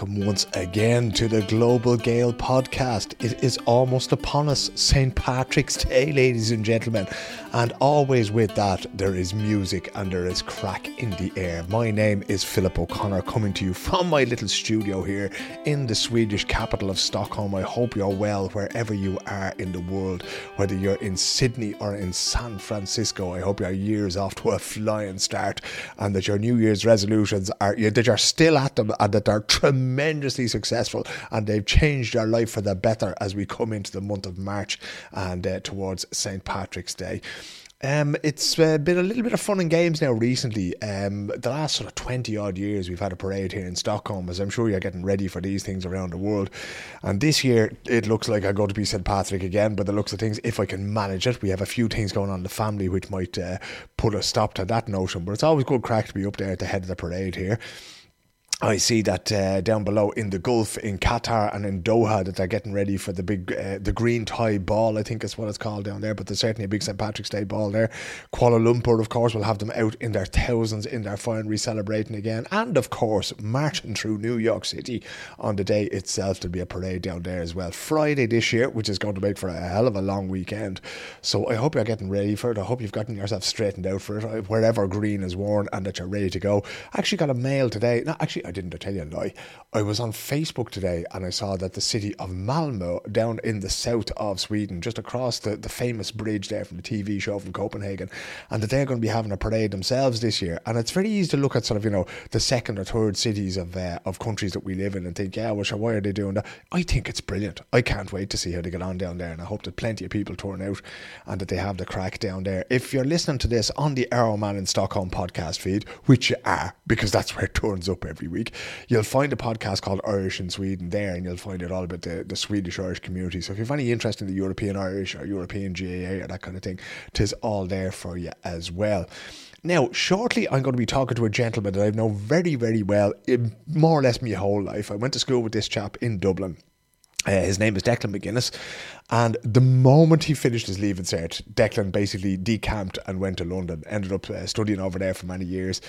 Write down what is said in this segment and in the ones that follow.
welcome once again to the Global Gael podcast. It is almost upon us, St. Patrick's Day, ladies and gentlemen, and always with that, there is music and there is crack in the air. My name is Philip O'Connor, coming to you from my little studio here in the Swedish capital of Stockholm. I hope you're well wherever you are in the world, whether you're in Sydney or in San Francisco. I hope your year's off to a flying start and that your New Year's resolutions are that you're still at them and that they're tremendously successful and they've changed your life for the better as we come into the month of March and uh, towards St. Patrick's Day. Um, it's uh, been a little bit of fun and games now recently. Um, the last sort of 20 odd years, we've had a parade here in Stockholm, as I'm sure you're getting ready for these things around the world. And this year, it looks like I'm going to be St. Patrick again, but the looks of things, if I can manage it, we have a few things going on in the family which might uh, put a stop to that notion. But it's always good crack to be up there at the head of the parade here. I see that uh, down below in the Gulf, in Qatar and in Doha, that they're getting ready for the big, uh, the green tie ball. I think is what it's called down there. But there's certainly a big St Patrick's Day ball there. Kuala Lumpur, of course, will have them out in their thousands in their finery celebrating again, and of course marching through New York City on the day itself. There'll be a parade down there as well. Friday this year, which is going to make for a hell of a long weekend. So I hope you're getting ready for it. I hope you've gotten yourself straightened out for it, wherever green is worn, and that you're ready to go. I actually got a mail today. No, actually. I didn't tell you a lie. I was on Facebook today and I saw that the city of Malmo, down in the south of Sweden, just across the, the famous bridge there from the TV show from Copenhagen, and that they're going to be having a parade themselves this year. And it's very easy to look at sort of, you know, the second or third cities of uh, of countries that we live in and think, yeah, well, sure, why are they doing that? I think it's brilliant. I can't wait to see how they get on down there. And I hope that plenty of people turn out and that they have the crack down there. If you're listening to this on the Arrow Man in Stockholm podcast feed, which you are, because that's where it turns up every week, you'll find a podcast called Irish in Sweden there, and you'll find it all about the, the Swedish Irish community. So if you have any interest in the European Irish or European GAA or that kind of thing, tis all there for you as well. Now, shortly, I'm going to be talking to a gentleman that I've known very, very well, more or less my whole life. I went to school with this chap in Dublin. Uh, his name is Declan Magennis, and the moment he finished his leaving cert, Declan basically decamped and went to London. Ended up uh, studying over there for many years,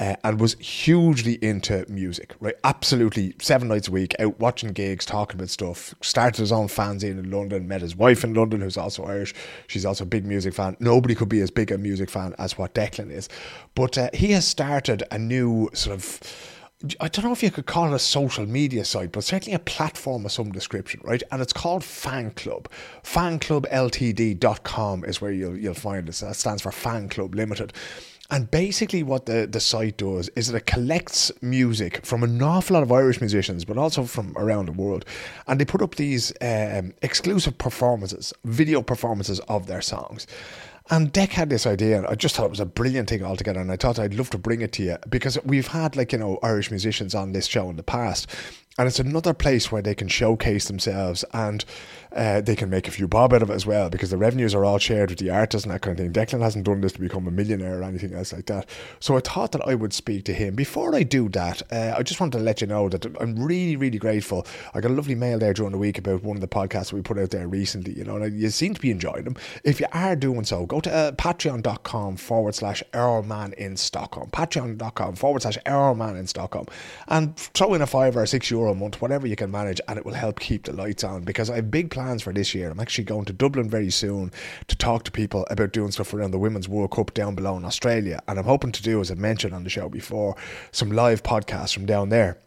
uh, and was hugely into music. Right, absolutely seven nights a week out watching gigs, talking about stuff. Started his own fanzine in London. Met his wife in London, who's also Irish. She's also a big music fan. Nobody could be as big a music fan as what Declan is, but uh, he has started a new sort of I don't know if you could call it a social media site, but certainly a platform of some description, right? And it's called Fan Club. FanClubLTD.com is where you'll you'll find it. That stands for Fan Club Limited. And basically, what the, the site does is that it collects music from an awful lot of Irish musicians, but also from around the world. And they put up these um, exclusive performances, video performances of their songs. And Dec had this idea, and I just thought it was a brilliant thing altogether. And I thought I'd love to bring it to you because we've had, like, you know, Irish musicians on this show in the past. And it's another place where they can showcase themselves and uh, they can make a few bob out of it as well because the revenues are all shared with the artists and that kind of thing. Declan hasn't done this to become a millionaire or anything else like that. So I thought that I would speak to him. Before I do that, uh, I just wanted to let you know that I'm really, really grateful. I got a lovely mail there during the week about one of the podcasts we put out there recently. You know, you seem to be enjoying them. If you are doing so, go to uh, patreon.com forward slash Earlman in Stockholm. Patreon.com forward slash Earlman in Stockholm. And throw in a five or six euro a month, whatever you can manage, and it will help keep the lights on because I have big plans for this year. I'm actually going to Dublin very soon to talk to people about doing stuff around the Women's World Cup down below in Australia. And I'm hoping to do, as I mentioned on the show before, some live podcasts from down there.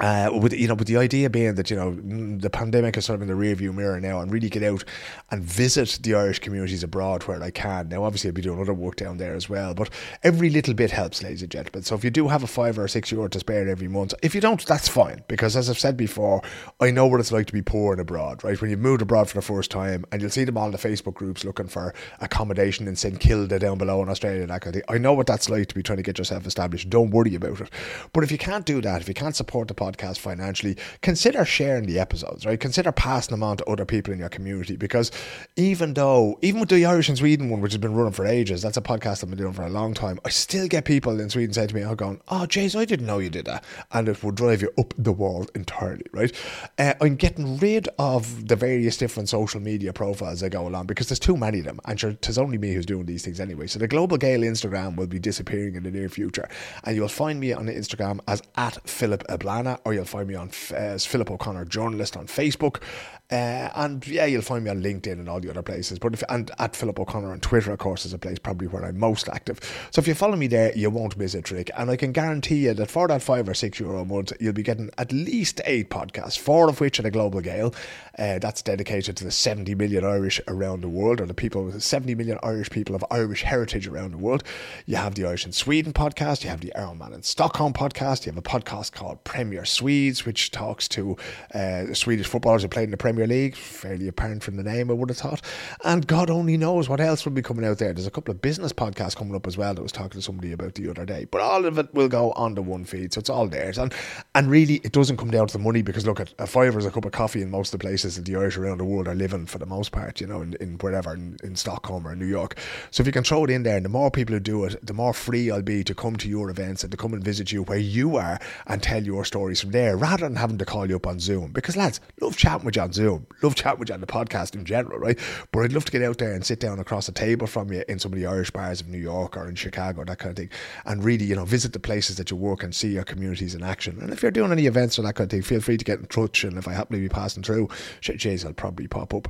Uh, with you know, with the idea being that you know the pandemic is sort of in the rearview mirror now, and really get out and visit the Irish communities abroad where I can. Now, obviously, I'll be doing other work down there as well, but every little bit helps, ladies and gentlemen. So if you do have a five or six euro to spare every month, if you don't, that's fine because as I've said before, I know what it's like to be poor and abroad. Right when you've moved abroad for the first time, and you'll see them all in the Facebook groups looking for accommodation in St Kilda down below in Australia, that kind of thing. I know what that's like to be trying to get yourself established. Don't worry about it. But if you can't do that, if you can't support the podcast podcast financially, consider sharing the episodes, right? Consider passing them on to other people in your community because even though, even with the Irish and Sweden one, which has been running for ages, that's a podcast I've been doing for a long time, I still get people in Sweden saying to me, oh, going, oh, Jays, I didn't know you did that. And it will drive you up the wall entirely, right? Uh, I'm getting rid of the various different social media profiles that go along because there's too many of them. And sure, it's only me who's doing these things anyway. So the Global Gael Instagram will be disappearing in the near future. And you'll find me on Instagram as at Philip Ablana or you'll find me on as Philip O'Connor Journalist on Facebook. Uh, and yeah, you'll find me on LinkedIn and all the other places. But if, and at Philip O'Connor on Twitter, of course, is a place probably where I'm most active. So if you follow me there, you won't miss a trick. And I can guarantee you that for that five or six euro a month, you'll be getting at least eight podcasts, four of which are the Global Gael. Uh, that's dedicated to the 70 million Irish around the world, or the people, 70 million Irish people of Irish heritage around the world. You have the Irish in Sweden podcast, you have the Ironman in Stockholm podcast, you have a podcast called Premier Swedes, which talks to uh, Swedish footballers who played in the Premier League, fairly apparent from the name, I would have thought. And God only knows what else will be coming out there. There's a couple of business podcasts coming up as well that I was talking to somebody about the other day. But all of it will go on the one feed, so it's all theirs. And and really, it doesn't come down to the money because look, at a fiver is a cup of coffee in most of the places that the Irish around the world are living for the most part. You know, in, in wherever in, in Stockholm or New York. So if you can throw it in there, and the more people who do it, the more free I'll be to come to your events and to come and visit you where you are and tell your stories from there, rather than having to call you up on Zoom. Because lads, love chatting with you on Zoom, love chatting with you on the podcast in general, right? But I'd love to get out there and sit down across a table from you in some of the Irish bars of New York or in Chicago, that kind of thing, and really, you know, visit the places that you work and see your communities in action. And if you're doing any events or that kind of thing, feel free to get in touch. And if I happen to be passing through, Jays, I'll probably pop up.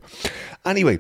Anyway,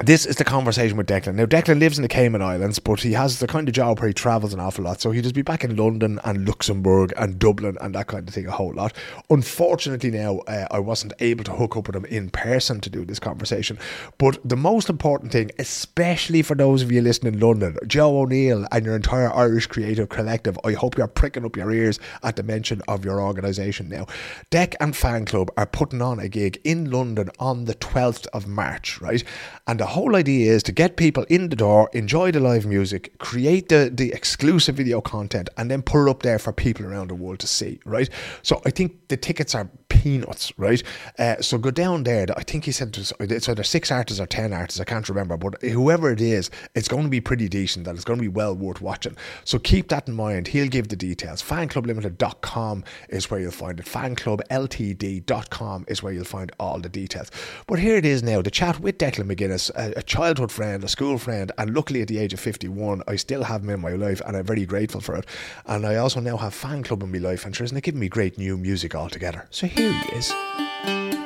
this is the conversation with Declan. Now, Declan lives in the Cayman Islands, but he has the kind of job where he travels an awful lot. So he'll just be back in London and Luxembourg and Dublin and that kind of thing a whole lot. Unfortunately, now uh, I wasn't able to hook up with him in person to do this conversation. But the most important thing, especially for those of you listening in London, Joe O'Neill and your entire Irish Creative Collective, I hope you're pricking up your ears at the mention of your organisation now. Dec and Fan Club are putting on a gig in London on the 12th of March, right? And the whole idea is to get people in the door, enjoy the live music, create the, the exclusive video content, and then put it up there for people around the world to see, right? So I think the tickets are peanuts, right? Uh, so go down there. I think he said it's either six artists or ten artists. I can't remember, but whoever it is, it's going to be pretty decent and it's going to be well worth watching. So keep that in mind. He'll give the details. Fanclublimited.com is where you'll find it. Fanclubltd.com is where you'll find all the details. But here it is now the chat with Declan Magennis a, a, childhood friend, a school friend, and luckily at the age of 51, I still have him in my life and I'm very grateful for it. And I also now have fan club in my life, and sure, isn't it giving me great new music altogether? So here he is.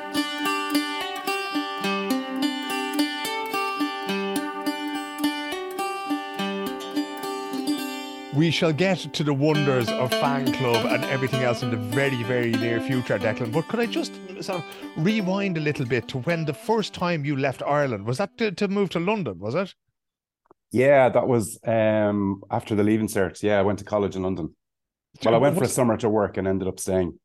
We shall get to the wonders of fan club and everything else in the very, very near future, Declan. But could I just sort of rewind a little bit to when the first time you left Ireland was that to, to move to London? Was it? Yeah, that was um, after the leaving cert. Yeah, I went to college in London. Well, I went for a summer to work and ended up staying.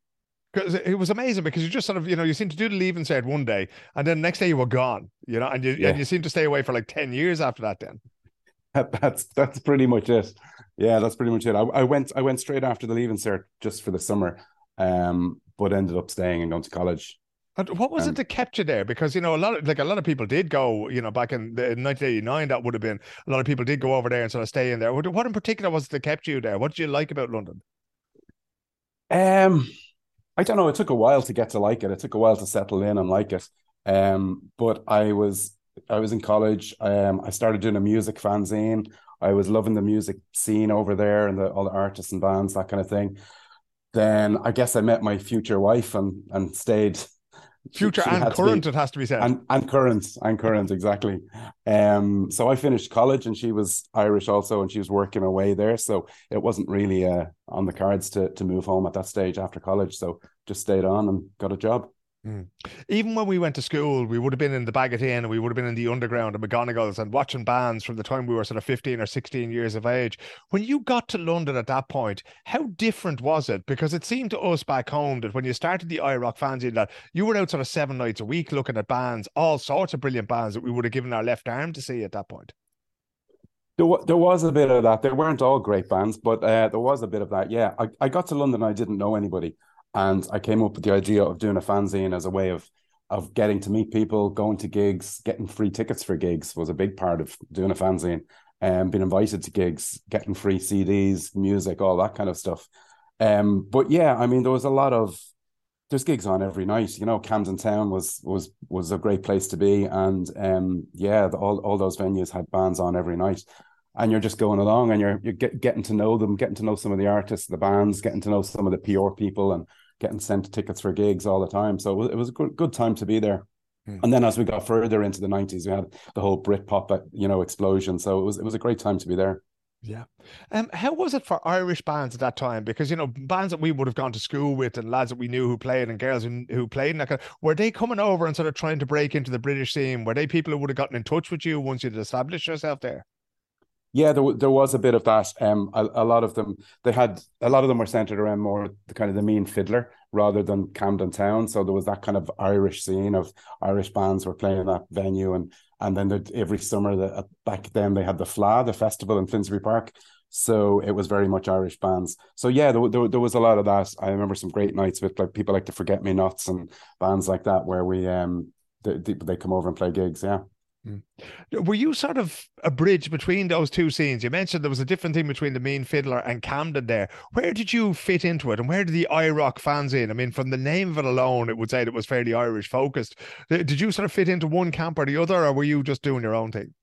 Because it was amazing because you just sort of you know you seem to do the leaving cert one day and then next day you were gone you know and you yeah. and you seem to stay away for like ten years after that. Then that's that's pretty much it. Yeah, that's pretty much it. I, I went I went straight after the leaving cert just for the summer, um, but ended up staying and going to college. And what was um, it that kept you there? Because you know a lot of like a lot of people did go. You know, back in, the, in 1989, that would have been a lot of people did go over there and sort of stay in there. What, what in particular was it that kept you there? What did you like about London? Um, I don't know. It took a while to get to like it. It took a while to settle in and like it. Um, but I was I was in college. Um, I started doing a music fanzine. I was loving the music scene over there and the, all the artists and bands, that kind of thing. Then I guess I met my future wife and and stayed. Future she, and current, be, it has to be said. And, and current, and current, exactly. Um, so I finished college, and she was Irish also, and she was working away there. So it wasn't really uh, on the cards to to move home at that stage after college. So just stayed on and got a job. Mm. Even when we went to school, we would have been in the Baggot Inn and we would have been in the underground and McGonagles and watching bands from the time we were sort of 15 or 16 years of age. When you got to London at that point, how different was it? Because it seemed to us back home that when you started the IROC fanzine, that you were out sort of seven nights a week looking at bands, all sorts of brilliant bands that we would have given our left arm to see at that point. There, there was a bit of that. They weren't all great bands, but uh, there was a bit of that. Yeah, I, I got to London. I didn't know anybody. And I came up with the idea of doing a fanzine as a way of of getting to meet people, going to gigs, getting free tickets for gigs was a big part of doing a fanzine. And um, being invited to gigs, getting free CDs, music, all that kind of stuff. Um, but yeah, I mean, there was a lot of there's gigs on every night. You know, Camden Town was was was a great place to be, and um, yeah, the, all all those venues had bands on every night and you're just going along and you're you're get, getting to know them, getting to know some of the artists, the bands, getting to know some of the PR people, and getting sent tickets for gigs all the time. So it was, it was a good good time to be there. Hmm. And then as we got further into the nineties, we had the whole Britpop, uh, you know, explosion. So it was it was a great time to be there. Yeah. Um, how was it for Irish bands at that time? Because you know, bands that we would have gone to school with and lads that we knew who played and girls who, who played in that kind of, were they coming over and sort of trying to break into the British scene? Were they people who would have gotten in touch with you once you'd established yourself there? Yeah, there, there was a bit of that. Um, a, a, lot of them, they had a lot of them were centered around more the kind of the mean fiddler rather than Camden Town. So there was that kind of Irish scene of Irish bands were playing that venue, and and then every summer the, back then they had the Fleadh, the festival in Finsbury Park. So it was very much Irish bands. So yeah, there, there, there was a lot of that. I remember some great nights with like people like the Forget Me Nots and bands like that where we um they, they come over and play gigs. Yeah. Hmm. Were you sort of a bridge between those two scenes? You mentioned there was a different thing between the Mean Fiddler and Camden there. Where did you fit into it and where did the IROC fans in? I mean, from the name of it alone, it would say that it was fairly Irish focused. Did you sort of fit into one camp or the other, or were you just doing your own thing?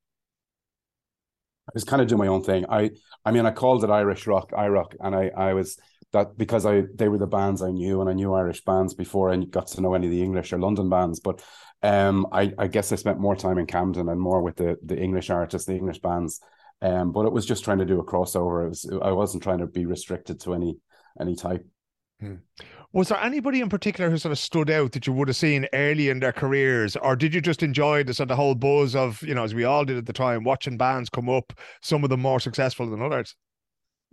Was kind of doing my own thing. I I mean I called it Irish rock, IROC, and I I was that because I they were the bands I knew and I knew Irish bands before I got to know any of the English or London bands. But um I, I guess I spent more time in Camden and more with the the English artists, the English bands. Um, but it was just trying to do a crossover. It was I wasn't trying to be restricted to any any type. Hmm. Was there anybody in particular who sort of stood out that you would have seen early in their careers, or did you just enjoy the sort of whole buzz of you know as we all did at the time, watching bands come up, some of them more successful than others?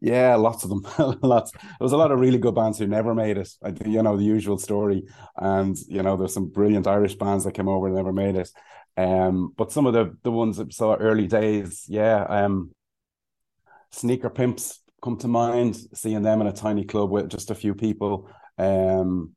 Yeah, lots of them. lots. There was a lot of really good bands who never made it. I, you know the usual story, and you know there's some brilliant Irish bands that came over and never made it. Um, but some of the the ones that saw early days, yeah, um, Sneaker Pimps come to mind. Seeing them in a tiny club with just a few people. Um,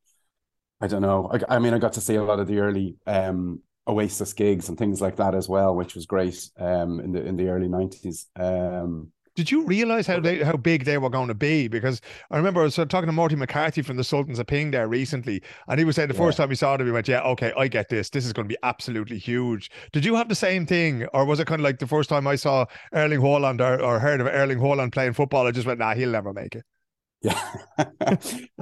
I don't know. I, I, mean, I got to see a lot of the early um, Oasis gigs and things like that as well, which was great um, in the in the early nineties. Um, did you realize how they how big they were going to be? Because I remember I was talking to Morty McCarthy from the Sultans of Ping there recently, and he was saying the first time he saw them, he went, "Yeah, okay, I get this. This is going to be absolutely huge." Did you have the same thing, or was it kind of like the first time I saw Erling Haaland or, or heard of Erling Haaland playing football? I just went, "Nah, he'll never make it." Yeah,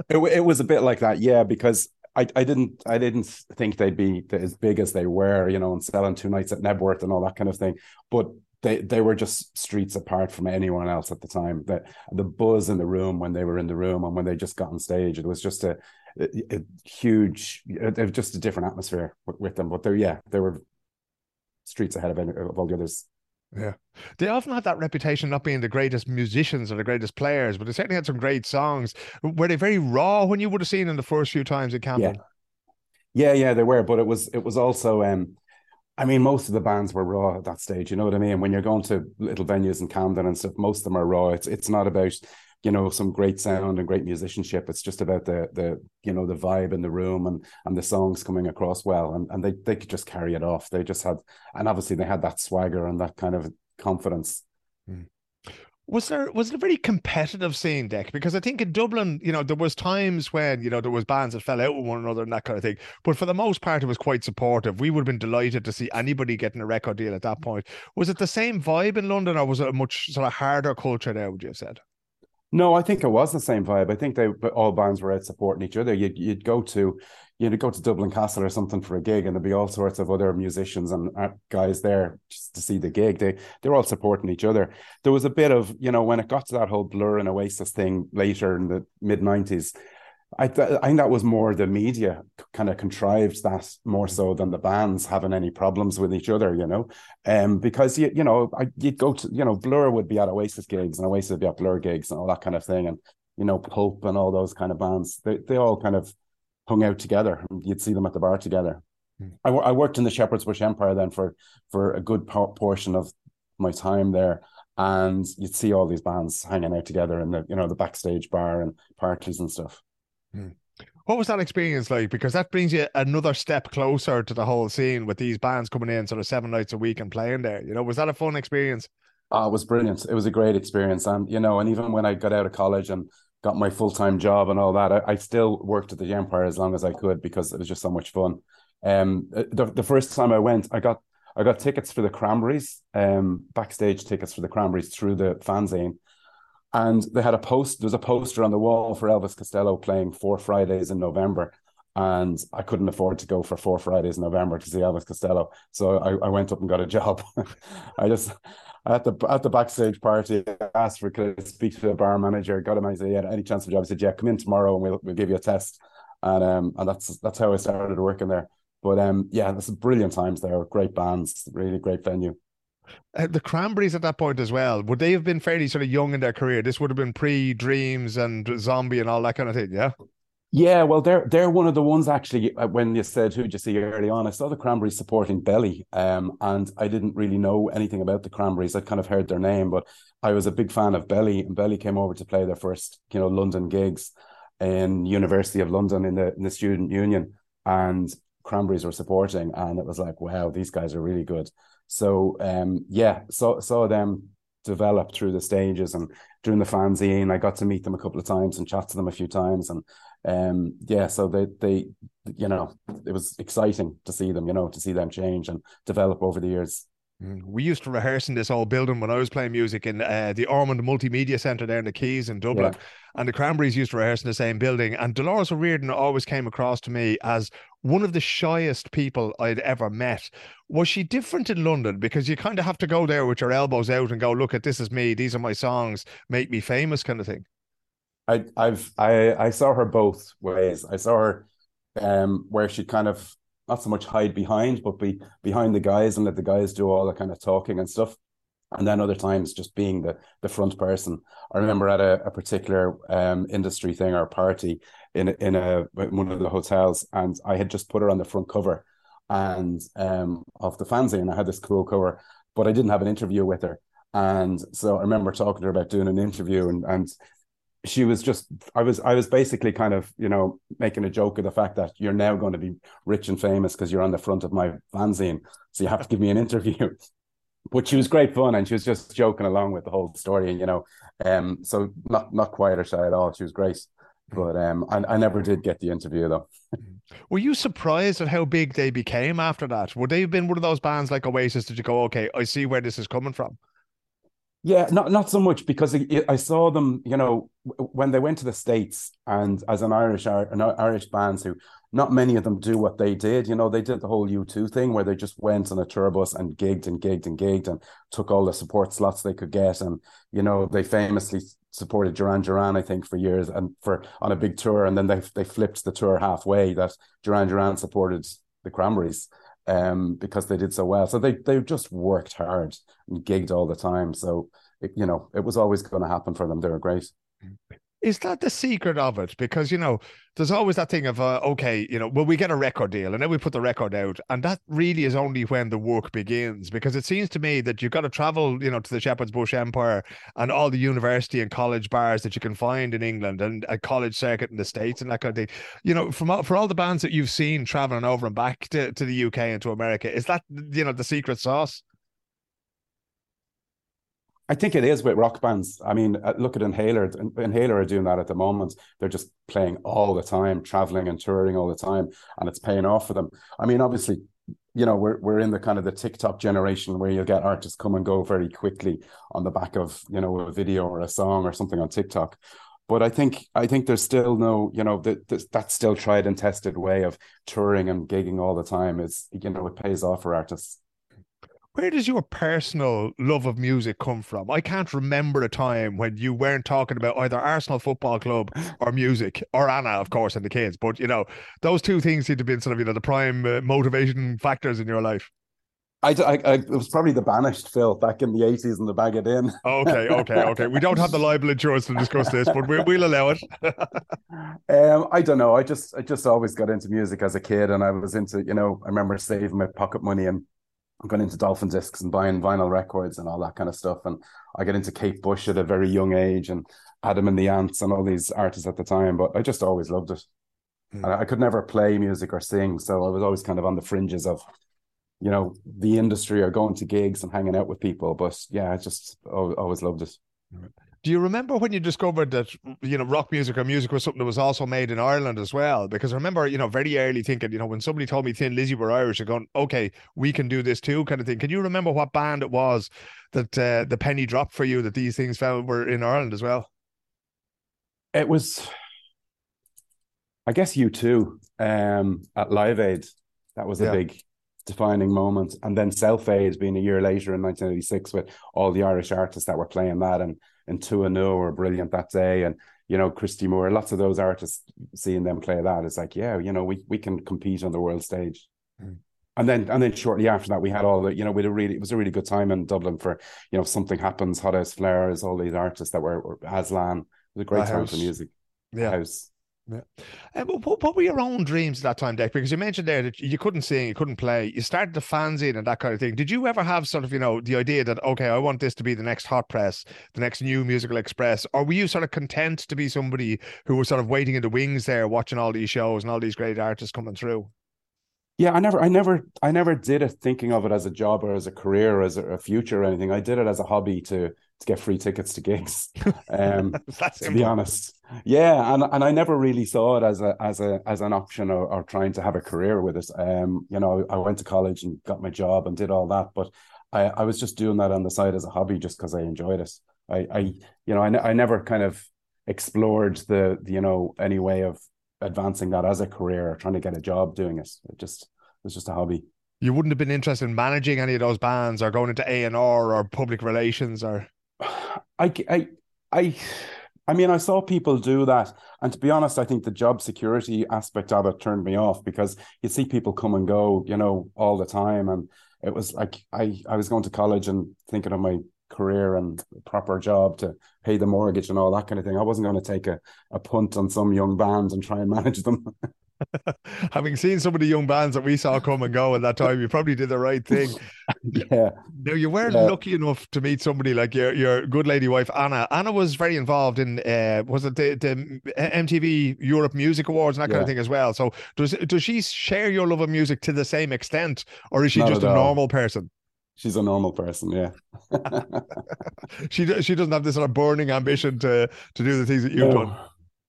it it was a bit like that. Yeah, because I, I didn't I didn't think they'd be as big as they were, you know, and selling two nights at Knebworth and all that kind of thing. But they they were just streets apart from anyone else at the time. The the buzz in the room when they were in the room and when they just got on stage, it was just a, a, a huge, it, it was just a different atmosphere with, with, them. But they yeah, they were streets ahead of, any, of all the others. Yeah. They often had that reputation not being the greatest musicians or the greatest players, but they certainly had some great songs. Were they very raw when you would have seen them the first few times at Camden? Yeah. yeah, yeah, they were. But it was it was also um I mean, most of the bands were raw at that stage. You know what I mean? When you're going to little venues in Camden and stuff, most of them are raw. It's it's not about you know some great sound and great musicianship. It's just about the the you know the vibe in the room and and the songs coming across well. And and they they could just carry it off. They just had and obviously they had that swagger and that kind of confidence. Was there was it a very competitive scene Dec because i think in dublin you know there was times when you know there was bands that fell out with one another and that kind of thing. But for the most part it was quite supportive. We would have been delighted to see anybody getting a record deal at that point. Was it the same vibe in london or was it a much sort of harder culture there would you have said no, I think it was the same vibe. I think they all bands were out supporting each other. You'd, you'd go to you'd go to Dublin Castle or something for a gig, and there'd be all sorts of other musicians and uh, guys there just to see the gig. They they're all supporting each other. There was a bit of you know when it got to that whole Blur and Oasis thing later in the mid nineties. I, th- I think that was more the media kind of contrived that more so than the bands having any problems with each other, you know, um, because you you know I, you'd go to you know Blur would be at Oasis gigs and Oasis would be at Blur gigs and all that kind of thing, and you know Pulp and all those kind of bands, they they all kind of hung out together. You'd see them at the bar together. Mm. I, I worked in the Shepherd's Bush Empire then for for a good portion of my time there, and you'd see all these bands hanging out together in the you know the backstage bar and parties and stuff. What was that experience like? Because that brings you another step closer to the whole scene with these bands coming in sort of seven nights a week and playing there. You know, was that a fun experience? Oh, it was brilliant. It was a great experience. And, you know, and even when I got out of college and got my full time job and all that, I, I, still worked at the Empire as long as I could because it was just so much fun. Um, the, the first time I went, I got I got tickets for the Cranberries, um, backstage tickets for the Cranberries through the fanzine, and they had a post. There was a poster on the wall for Elvis Costello playing four Fridays in November, and I couldn't afford to go for four Fridays in November to see Elvis Costello, so I, I went up and got a job. I just at the at the backstage party I asked for could I speak to the bar manager, got him. I said, "Yeah, any chance of a job?" He said, "Yeah, come in tomorrow and we'll we'll give you a test." And um and that's that's how I started working there. But um yeah, there's brilliant times there, great bands, really great venue. Uh, the Cranberries at that point as well, would they have been fairly sort of young in their career? This would have been pre Dreams and Zombie and all that kind of thing, yeah? Yeah, well, they're they're one of the ones actually. Uh, when you said who'd you see early on, I saw the Cranberries supporting Belly, um, and I didn't really know anything about the Cranberries. I'd kind of heard their name, but I was a big fan of Belly, and Belly came over to play their first, you know, London gigs in University of London in the in the student union, and Cranberries were supporting, and it was like, wow, these guys are really good. So um, yeah, saw saw them develop through the stages and during the fanzine. I got to meet them a couple of times and chat to them a few times, and um, yeah, so they they you know it was exciting to see them, you know, to see them change and develop over the years. Mm, we used to rehearse in this old building when I was playing music in uh, the Ormond Multimedia Centre there in the Quays in Dublin. Yeah. And the Cranberries used to rehearse in the same building. And Dolores O'Riordan always came across to me as one of the shyest people I'd ever met. Was she different in London? Because you kind of have to go there with your elbows out and go, look at this is me, these are my songs, make me famous kind of thing. I I've I I saw her both ways. I saw her um where she kind of not so much hide behind, but be behind the guys and let the guys do all the kind of talking and stuff. And then other times just being the the front person. I remember at a, a particular um, industry thing or party in in a in one of the hotels, and I had just put her on the front cover and um, of the fanzine. I had this cool cover, but I didn't have an interview with her. And so I remember talking to her about doing an interview, and and she was just i was i was basically kind of you know making a joke of the fact that you're now going to be rich and famous because you're on the front of my fanzine so you have to give me an interview but she was great fun and she was just joking along with the whole story and you know um so not not quiet or shy at all she was great but um I, I never did get the interview though. Were you surprised at how big they became after that? Would they have been one of those bands like oasis did you go okay i see where this is coming from yeah, not not so much because I saw them, you know, when they went to the states, and as an Irish an Irish bands who not many of them do what they did. You know, they did the whole U two thing where they just went on a tour bus and gigged and gigged and gigged and took all the support slots they could get, and you know, they famously supported Duran Duran, I think, for years and for on a big tour, and then they they flipped the tour halfway that Duran Duran supported the Cranberries um, because they did so well. So they they just worked hard and gigged all the time. So it, you know it was always going to happen for them. They were great. Is that the secret of it? Because you know, there's always that thing of uh, okay, you know, well, we get a record deal and then we put the record out, and that really is only when the work begins. Because it seems to me that you've got to travel, you know, to the Shepherd's Bush Empire and all the university and college bars that you can find in England and a college circuit in the states and that kind of thing. You know, from all, for all the bands that you've seen traveling over and back to, to the UK and to America, is that you know the secret sauce? I think it is with rock bands. I mean, uh, look at Inhaler. Inhaler are doing that at the moment. They're just playing all the time, traveling and touring all the time, and it's paying off for them. I mean, obviously, you know, we're we're in the kind of the TikTok generation where you'll get artists come and go very quickly on the back of you know a video or a song or something on TikTok. But I think I think there's still no, you know, that that's still tried and tested way of touring and gigging all the time. Is you know, it pays off for artists where does your personal love of music come from? I can't remember a time when you weren't talking about either Arsenal Football Club or music, or Anna, of course, and the kids. But you know, those two things seem to be sort of you know the prime uh, motivation factors in your life. I, I, I, it was probably the banished Phil back in the 80s and the Baggot Inn. okay, okay, okay. We don't have the libel insurance to discuss this, but we, we'll allow it. um, I don't know. I just I just always got into music as a kid, and I was into you know I remember saving my pocket money and going into Dolphin discs and buying vinyl records and all that kind of stuff. And I get into Kate Bush at a very young age and Adam and the Ants and all these artists at the time. But I just always loved it. Mm. I, I could never play music or sing, so I was always kind of on the fringes of, you know, the industry or going to gigs and hanging out with people. But yeah, I just always loved it. Do you remember when you discovered that you know rock music or music was something that was also made in Ireland as well? Because I remember you know very early thinking you know when somebody told me Thin Lizzy were Irish, you're going okay, we can do this too, kind of thing. Can you remember what band it was that uh, the penny dropped for you that these things found were in Ireland as well? It was, I guess, U two um, at Live Aid. That was a yeah. big defining moment. And then Self Aid being a year later in 1986 with all the Irish artists that were playing that and and Tua Nua were brilliant that day. And, you know, Christy Moore, lots of those artists seeing them play that is like, yeah, you know, we we can compete on the world stage. Mm. And then and then shortly after that we had all the, you know, we had a really it was a really good time in Dublin for, you know, something happens, Hothouse Flowers, all these artists that were, were Aslan. It was a great time for music. Yeah. House. Yeah. Uh, what, what, were your own dreams at that time, Dick? Because you mentioned there that you couldn't sing, you couldn't play. You started the fanzine and that kind of thing. Did you ever have sort of, you know, the idea that, okay, I want this to be the next hot press, the next new musical express? Or were you sort of content to be somebody who was sort of waiting in the wings there, watching all these shows and all these great artists coming through? Yeah, I never, I never, I never did it thinking of it as a job or as a career or as a, future or anything. I did it as a hobby to to get free tickets to gigs. Um, to be honest, yeah, and and I never really saw it as a as a as an option or, or trying to have a career with it. Um, you know, I went to college and got my job and did all that, but I I was just doing that on the side as a hobby just because I enjoyed it. I I you know I I never kind of explored the, the you know any way of advancing that as a career or trying to get a job doing it. It just it was just a hobby. You wouldn't have been interested in managing any of those bands or going into A and R or public relations or. I I I. I mean, I saw people do that, and to be honest, I think the job security aspect of it turned me off because you see people come and go, you know, all the time, and it was like I I was going to college and thinking of my career and proper job to pay the mortgage and all that kind of thing. I wasn't going to take a, a punt on some young band and try and manage them. Having seen some of the young bands that we saw come and go at that time, you probably did the right thing. yeah. Now you were yeah. lucky enough to meet somebody like your your good lady wife Anna. Anna was very involved in uh, was it the, the MTV Europe Music Awards and that yeah. kind of thing as well. So does does she share your love of music to the same extent, or is she Not just a all. normal person? She's a normal person yeah she she doesn't have this sort of burning ambition to to do the things that you've no. done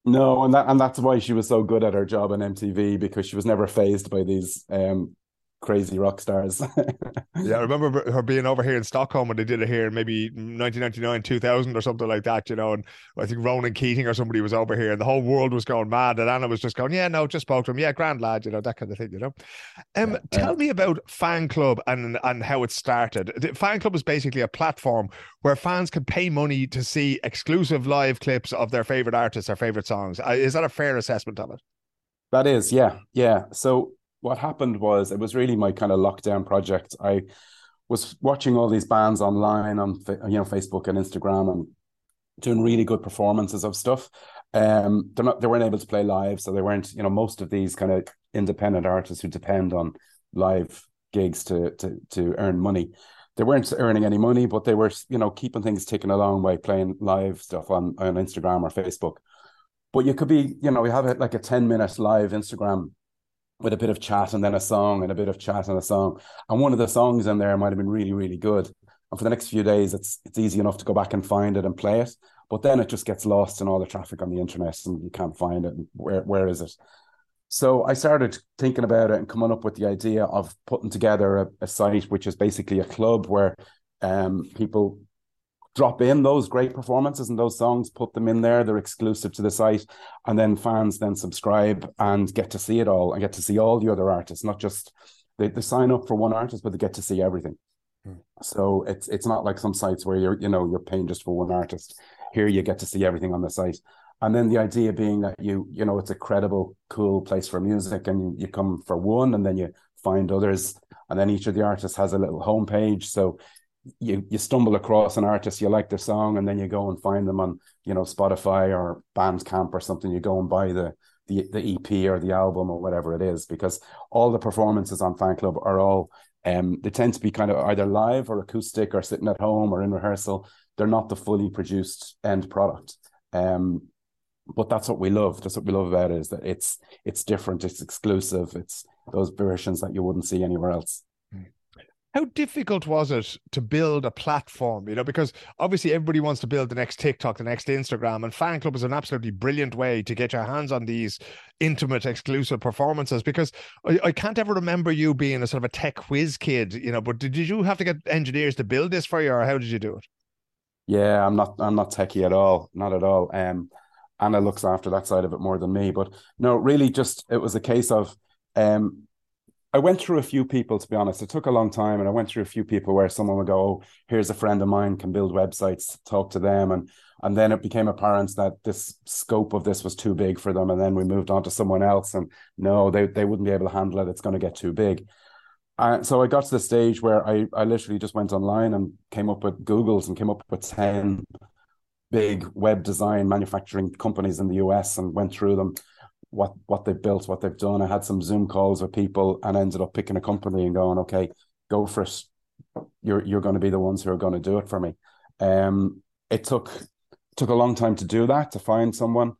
no and that and that's why she was so good at her job on mtv because she was never phased by these um crazy rock stars. yeah, I remember her being over here in Stockholm when they did it here, maybe 1999, 2000 or something like that, you know. And I think Ronan Keating or somebody was over here, and the whole world was going mad. And Anna was just going, "Yeah, no, just spoke to him. Yeah, grand lad, you know, that kind of thing, you know." Um, yeah, tell yeah. me about Fan Club and and how it started. The Fan Club is basically a platform where fans can pay money to see exclusive live clips of their favorite artists, their favorite songs. Uh, is that a fair assessment of it? That is, yeah, yeah. So what happened was it was really my kind of lockdown project. I was watching all these bands online on you know Facebook and Instagram and doing really good performances of stuff. Um, they're not they weren't able to play live, so they weren't you know most of these kind of independent artists who depend on live gigs to to to earn money. They weren't earning any money, but they were you know keeping things ticking along by playing live stuff on on Instagram or Facebook. But you could be you know we have like a ten minute live Instagram with a bit of chat and then a song and a bit of chat and a song. And one of the songs in there might have been really, really good. And for the next few days, it's it's easy enough to go back and find it and play it. But then it just gets lost in all the traffic on the internet and you can't find it. And where where is it? So I started thinking about it and coming up with the idea of putting together a, a site which is basically a club where um, people drop in those great performances and those songs, put them in there. They're exclusive to the site. And then fans then subscribe and get to see it all and get to see all the other artists, not just they, they sign up for one artist, but they get to see everything. Hmm. So it's it's not like some sites where you're, you know, you're paying just for one artist. Here you get to see everything on the site. And then the idea being that you, you know, it's a credible, cool place for music and you, you come for one and then you find others. And then each of the artists has a little homepage. So you you stumble across an artist you like their song and then you go and find them on you know Spotify or Bandcamp or something you go and buy the the the EP or the album or whatever it is because all the performances on fan club are all um they tend to be kind of either live or acoustic or sitting at home or in rehearsal. They're not the fully produced end product. Um but that's what we love. That's what we love about it is that it's it's different it's exclusive it's those versions that you wouldn't see anywhere else how difficult was it to build a platform you know because obviously everybody wants to build the next tiktok the next instagram and fan club is an absolutely brilliant way to get your hands on these intimate exclusive performances because I, I can't ever remember you being a sort of a tech whiz kid you know but did, you have to get engineers to build this for you or how did you do it? Yeah i'm not i'm not techie at all not at all um anna looks after that side of it more than me but no really just it was a case of um I went through a few people, to be honest. It took a long time, and I went through a few people where someone would go, "Oh, here's a friend of mine, can build websites, talk to them," and and then it became apparent that this scope of this was too big for them, and then we moved on to someone else, and no, they they wouldn't be able to handle it. It's going to get too big. So I got to the stage where I I literally just went online and came up with Google's and came up with ten big web design manufacturing companies in the US and went through them what what they've built, what they've done. I had some Zoom calls with people and ended up picking a company and going, okay, go for it. You're you're going to be the ones who are going to do it for me. Um, it took took a long time to do that to find someone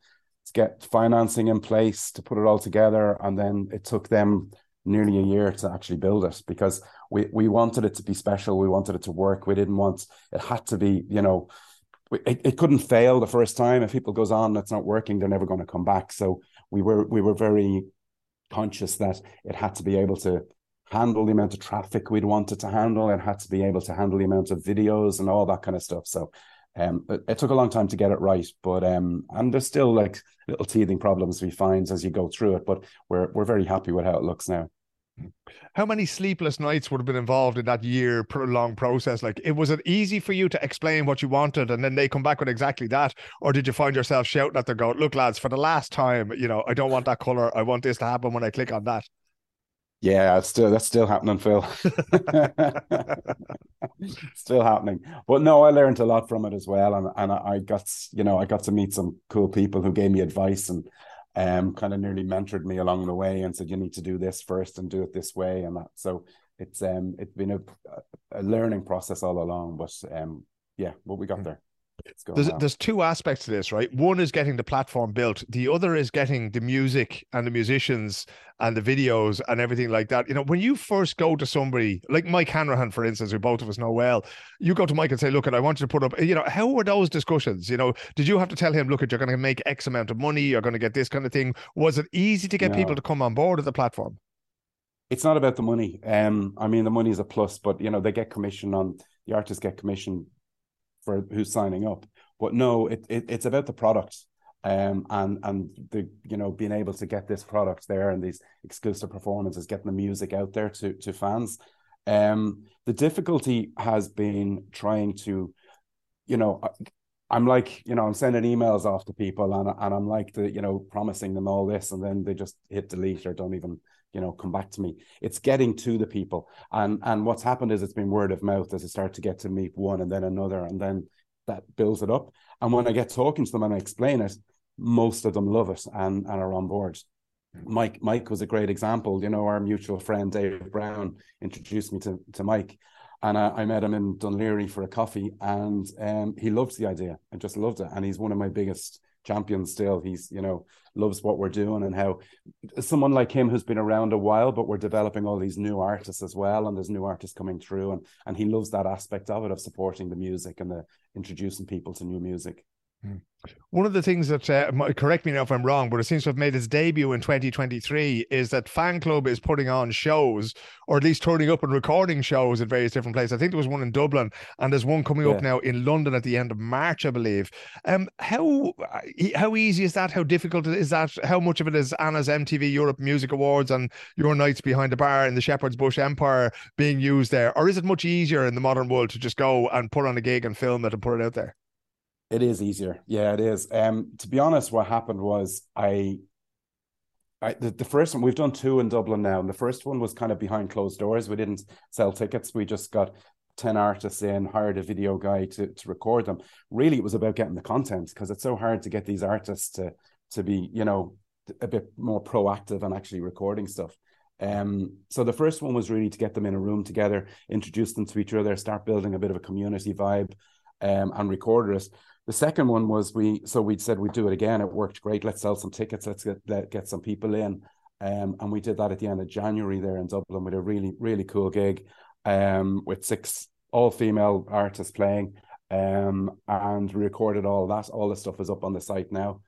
to get financing in place to put it all together, and then it took them nearly a year to actually build it because we we wanted it to be special. We wanted it to work. We didn't want it had to be you know. It, it couldn't fail the first time. If people goes on, it's not working, they're never going to come back. So we were we were very conscious that it had to be able to handle the amount of traffic we'd wanted to handle. It had to be able to handle the amount of videos and all that kind of stuff. So um, it, it, took a long time to get it right, but um, and there's still like little teething problems we find as you go through it, but we're we're very happy with how it looks now. How many sleepless nights would have been involved in that year long process? Like, it was it easy for you to explain what you wanted, and then they come back with exactly that, or did you find yourself shouting at them, "Go, look, lads, for the last time, you know, I don't want that color. I want this to happen when I click on that." Yeah, it's still that's still happening, Phil. still happening, but no, I learned a lot from it as well, and and I got you know I got to meet some cool people who gave me advice and um, kind of nearly mentored me along the way and said, you need to do this first and do it this way. And that, so it's, um, it's been a, a learning process all along, but, um, yeah, what we got hmm. there. There's, there's two aspects to this, right? One is getting the platform built. The other is getting the music and the musicians and the videos and everything like that. You know, when you first go to somebody like Mike Hanrahan, for instance, who both of us know well, you go to Mike and say, "Look, I want you to put up." You know, how were those discussions? You know, did you have to tell him, "Look, you're going to make X amount of money. You're going to get this kind of thing." Was it easy to get no. people to come on board of the platform? It's not about the money. Um, I mean, the money is a plus, but you know, they get commission on the artists get commission for who's signing up. But no, it, it it's about the product. Um, and and the you know being able to get this product there and these exclusive performances, getting the music out there to to fans. Um, the difficulty has been trying to, you know, I'm like, you know, I'm sending emails off to people and and I'm like the, you know, promising them all this and then they just hit delete or don't even, you know, come back to me. It's getting to the people. And and what's happened is it's been word of mouth as I start to get to meet one and then another and then that builds it up. And when I get talking to them and I explain it, most of them love it and, and are on board. Mike Mike was a great example. You know, our mutual friend Dave Brown introduced me to, to Mike. And I, I met him in Laoghaire for a coffee, and um, he loved the idea and just loved it. And he's one of my biggest champions still. He's, you know, loves what we're doing and how someone like him who's been around a while, but we're developing all these new artists as well. And there's new artists coming through. And and he loves that aspect of it of supporting the music and the introducing people to new music. One of the things that, uh, correct me now if I'm wrong, but it seems to have made its debut in 2023 is that Fan Club is putting on shows, or at least turning up and recording shows at various different places. I think there was one in Dublin, and there's one coming yeah. up now in London at the end of March, I believe. Um, how how easy is that? How difficult is that? How much of it is Anna's MTV Europe Music Awards and your nights behind the bar in the Shepherd's Bush Empire being used there, or is it much easier in the modern world to just go and put on a gig and film it and put it out there? It is easier. Yeah, it is. Um, to be honest, what happened was I, I the, the first one we've done two in Dublin now, and the first one was kind of behind closed doors. We didn't sell tickets. We just got 10 artists in, hired a video guy to, to record them. Really, it was about getting the content because it's so hard to get these artists to to be, you know, a bit more proactive and actually recording stuff. Um, so the first one was really to get them in a room together, introduce them to each other, start building a bit of a community vibe, um, and record it. The second one was we so we said we'd do it again. It worked great. Let's sell some tickets. Let's get let, get some people in. Um, and we did that at the end of January there in Dublin with a really really cool gig. um, with six all female artists playing. Um, and we recorded all that. All the stuff is up on the site now.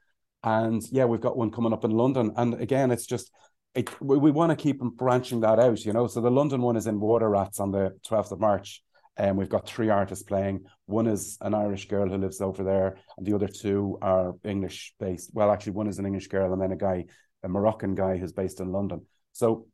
And yeah, we've got one coming up in London. And again, it's just it, we, we want to keep branching that out, you know. So the London one is in Water Rats on the 12th of March. And um, we've got three artists playing. One is an Irish girl who lives over there, and the other two are English based. Well, actually, one is an English girl, and then a guy, a Moroccan guy who's based in London. So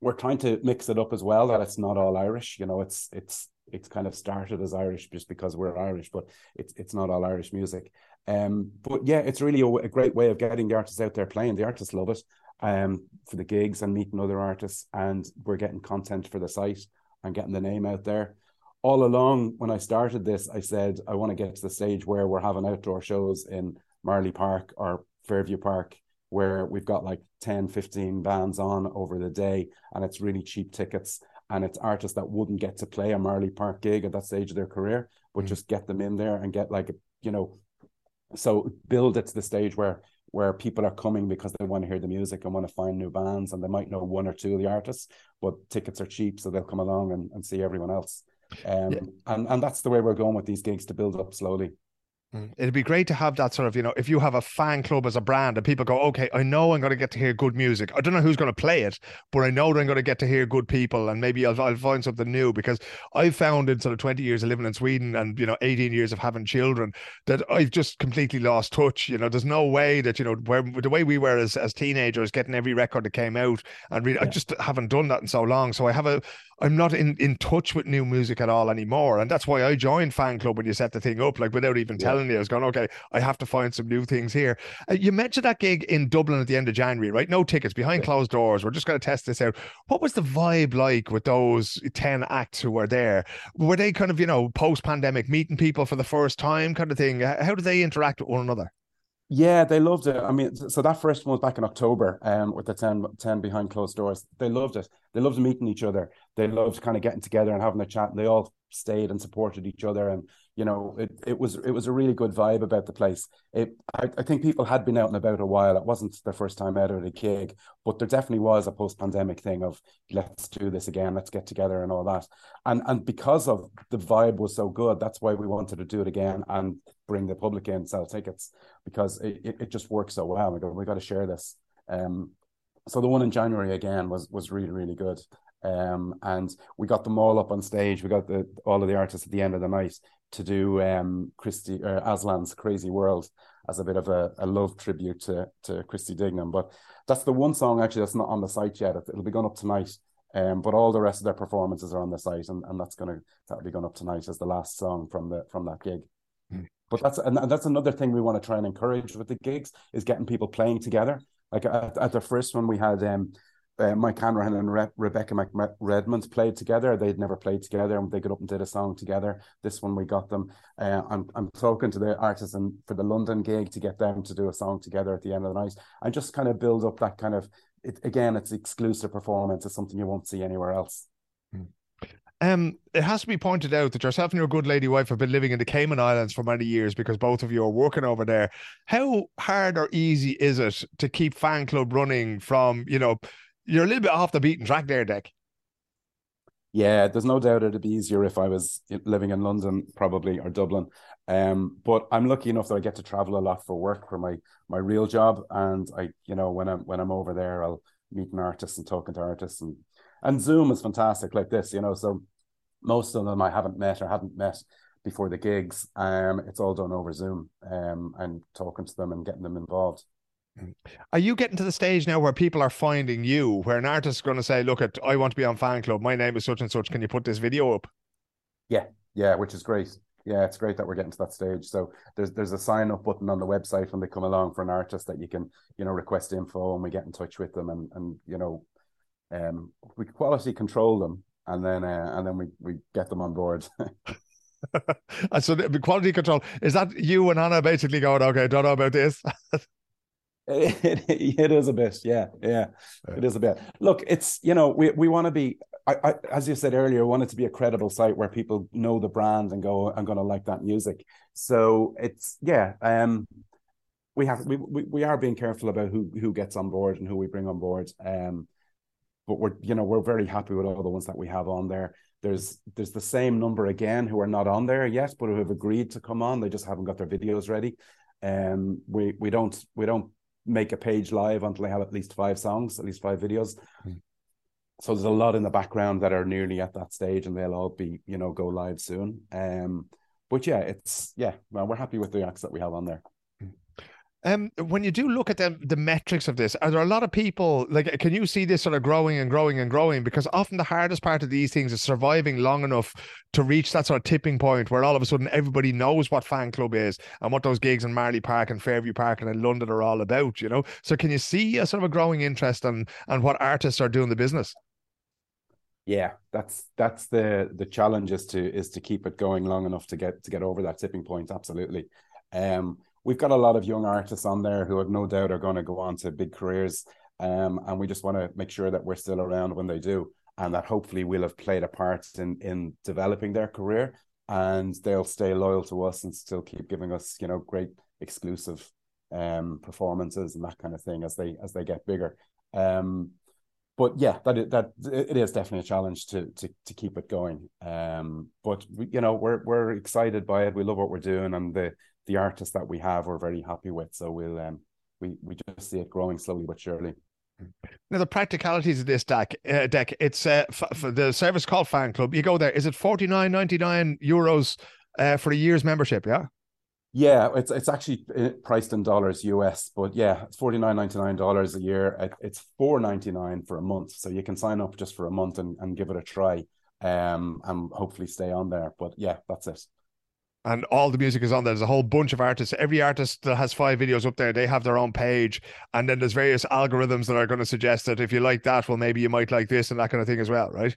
we're trying to mix it up as well. That it's not all Irish. You know, it's it's it's kind of started as Irish just because we're Irish, but it's it's not all Irish music. Um, but yeah, it's really a, a, great way of getting the artists out there playing. The artists love it um, for the gigs and meeting other artists, and we're getting content for the site and getting the name out there. All along, when I started this, I said I want to get to the stage where we're having outdoor shows in Marlay Park or Fairview Park, where we've got like 10, 15 bands on over the day, and it's really cheap tickets and it's artists that wouldn't get to play a Marlay Park gig at that stage of their career, but mm. just get them in there and get like you know, so build it to the stage where where people are coming because they want to hear the music and want to find new bands and they might know one or two of the artists, but tickets are cheap, so they'll come along and, and see everyone else. Um, yeah. and and that's the way we're going with these gigs to build up slowly. Mm. It'd be great to have that sort of, you know, if you have a fan club as a brand and people go, okay, I know I'm going to get to hear good music. I don't know who's going to play it, but I know that I'm going to get to hear good people and maybe I'll, I'll find something new because I've found in sort of 20 years of living in Sweden and, you know, 18 years of having children that I've just completely lost touch. You know, there's no way that, you know, where the way we were as, as teenagers getting every record that came out and really, yeah. I just haven't done that in so long. So I have a, I'm not in, in touch with new music at all anymore. And that's why I joined fan club when you set the thing up, like without even yeah. telling you, I was going, okay, I have to find some new things here. Uh, you mentioned that gig in Dublin at the end of January, right? No tickets behind closed doors. We're just going to test this out. What was the vibe like with those 10 acts who were there? Were they kind of, you know, post pandemic meeting people for the first time kind of thing? How do they interact with one another? Yeah, they loved it. I mean, so that first one was back in October um, with the 10, 10 behind closed doors. They loved it. They loved meeting each other. They loved kind of getting together and having a chat. And they all stayed and supported each other. And, you know, it, it was it was a really good vibe about the place. It I, I think people had been out and about a while. It wasn't their first time out at a gig, but there definitely was a post pandemic thing of let's do this again, let's get together and all that. And and because of the vibe was so good, that's why we wanted to do it again and bring the public in, sell tickets because it, it, it just works so well. We go, we got to share this. Um, so the one in January again was was really really good. Um, and we got them all up on stage. We got the all of the artists at the end of the night to do um Christy uh, Aslan's Crazy World as a bit of a, a love tribute to to Christy Dignam. But that's the one song actually that's not on the site yet. It'll be going up tonight. Um, but all the rest of their performances are on the site, and, and that's gonna that'll be going up tonight as the last song from the from that gig. But that's and that's another thing we want to try and encourage with the gigs is getting people playing together. Like at, at the first one, we had um, uh, Mike Hanrahan and Re- Rebecca McRedmond played together. They'd never played together, and they got up and did a song together. This one we got them. Uh, I'm I'm talking to the artists and for the London gig to get them to do a song together at the end of the night, and just kind of build up that kind of. It, again, it's exclusive performance. It's something you won't see anywhere else. Um, it has to be pointed out that yourself and your good lady wife have been living in the Cayman Islands for many years because both of you are working over there. How hard or easy is it to keep fan club running from, you know, you're a little bit off the beaten track there, Dec? Yeah, there's no doubt it'd be easier if I was living in London, probably or Dublin. Um, but I'm lucky enough that I get to travel a lot for work for my my real job, and I, you know, when I'm when I'm over there, I'll meet an artist and talking to artists and and Zoom is fantastic like this, you know. So most of them I haven't met or hadn't met before the gigs. Um, it's all done over Zoom. Um, and talking to them and getting them involved. Are you getting to the stage now where people are finding you, where an artist is going to say, "Look, at I want to be on fan club. My name is such and such. Can you put this video up?" Yeah, yeah, which is great. Yeah, it's great that we're getting to that stage. So there's there's a sign up button on the website when they come along for an artist that you can you know request info and we get in touch with them and and you know um, we quality control them, and then uh, and then we we get them on board. and so the quality control is that you and Anna basically going, okay, don't know about this. it, it is a bit, yeah, yeah, it is a bit. Look, it's you know we we want to be. I, I, as you said earlier, want it to be a credible site where people know the brand and go, I'm going to like that music. So it's yeah, um, we have we, we we are being careful about who who gets on board and who we bring on board. Um, but we're you know we're very happy with all the ones that we have on there. There's there's the same number again who are not on there yet, but who have agreed to come on. They just haven't got their videos ready. Um, we we don't we don't make a page live until they have at least five songs, at least five videos. Mm. So there's a lot in the background that are nearly at that stage, and they'll all be you know go live soon. Um, but yeah, it's yeah, well, we're happy with the acts that we have on there. Um, when you do look at the the metrics of this, are there a lot of people like? Can you see this sort of growing and growing and growing? Because often the hardest part of these things is surviving long enough to reach that sort of tipping point where all of a sudden everybody knows what fan club is and what those gigs in Marlay Park and Fairview Park and in London are all about. You know, so can you see a sort of a growing interest and and what artists are doing the business? Yeah, that's that's the the challenge is to is to keep it going long enough to get to get over that tipping point. Absolutely. Um, we've got a lot of young artists on there who have no doubt are going to go on to big careers. Um, and we just want to make sure that we're still around when they do, and that hopefully we'll have played a part in in developing their career, and they'll stay loyal to us and still keep giving us, you know, great exclusive um, performances and that kind of thing as they as they get bigger. Um, but yeah, that is, that it is definitely a challenge to to to keep it going. Um, but we, you know, we're we're excited by it. We love what we're doing, and the the artists that we have we're very happy with. So we'll um we we just see it growing slowly but surely. Now the practicalities of this Dec, uh, Dec it's uh, f- for the service called Fan Club. You go there. Is it forty nine ninety nine euros uh, for a year's membership? Yeah. Yeah, it's it's actually uh, priced in dollars US, but yeah, it's forty nine ninety nine dollars a year. It's four ninety nine for a month, so you can sign up just for a month and, and give it a try, um, and hopefully stay on there. But yeah, that's it and all the music is on there. There's a whole bunch of artists. Every artist that has five videos up there, they have their own page, and then there's various algorithms that are going to suggest that if you like that, well, maybe you might like this and that kind of thing as well, right?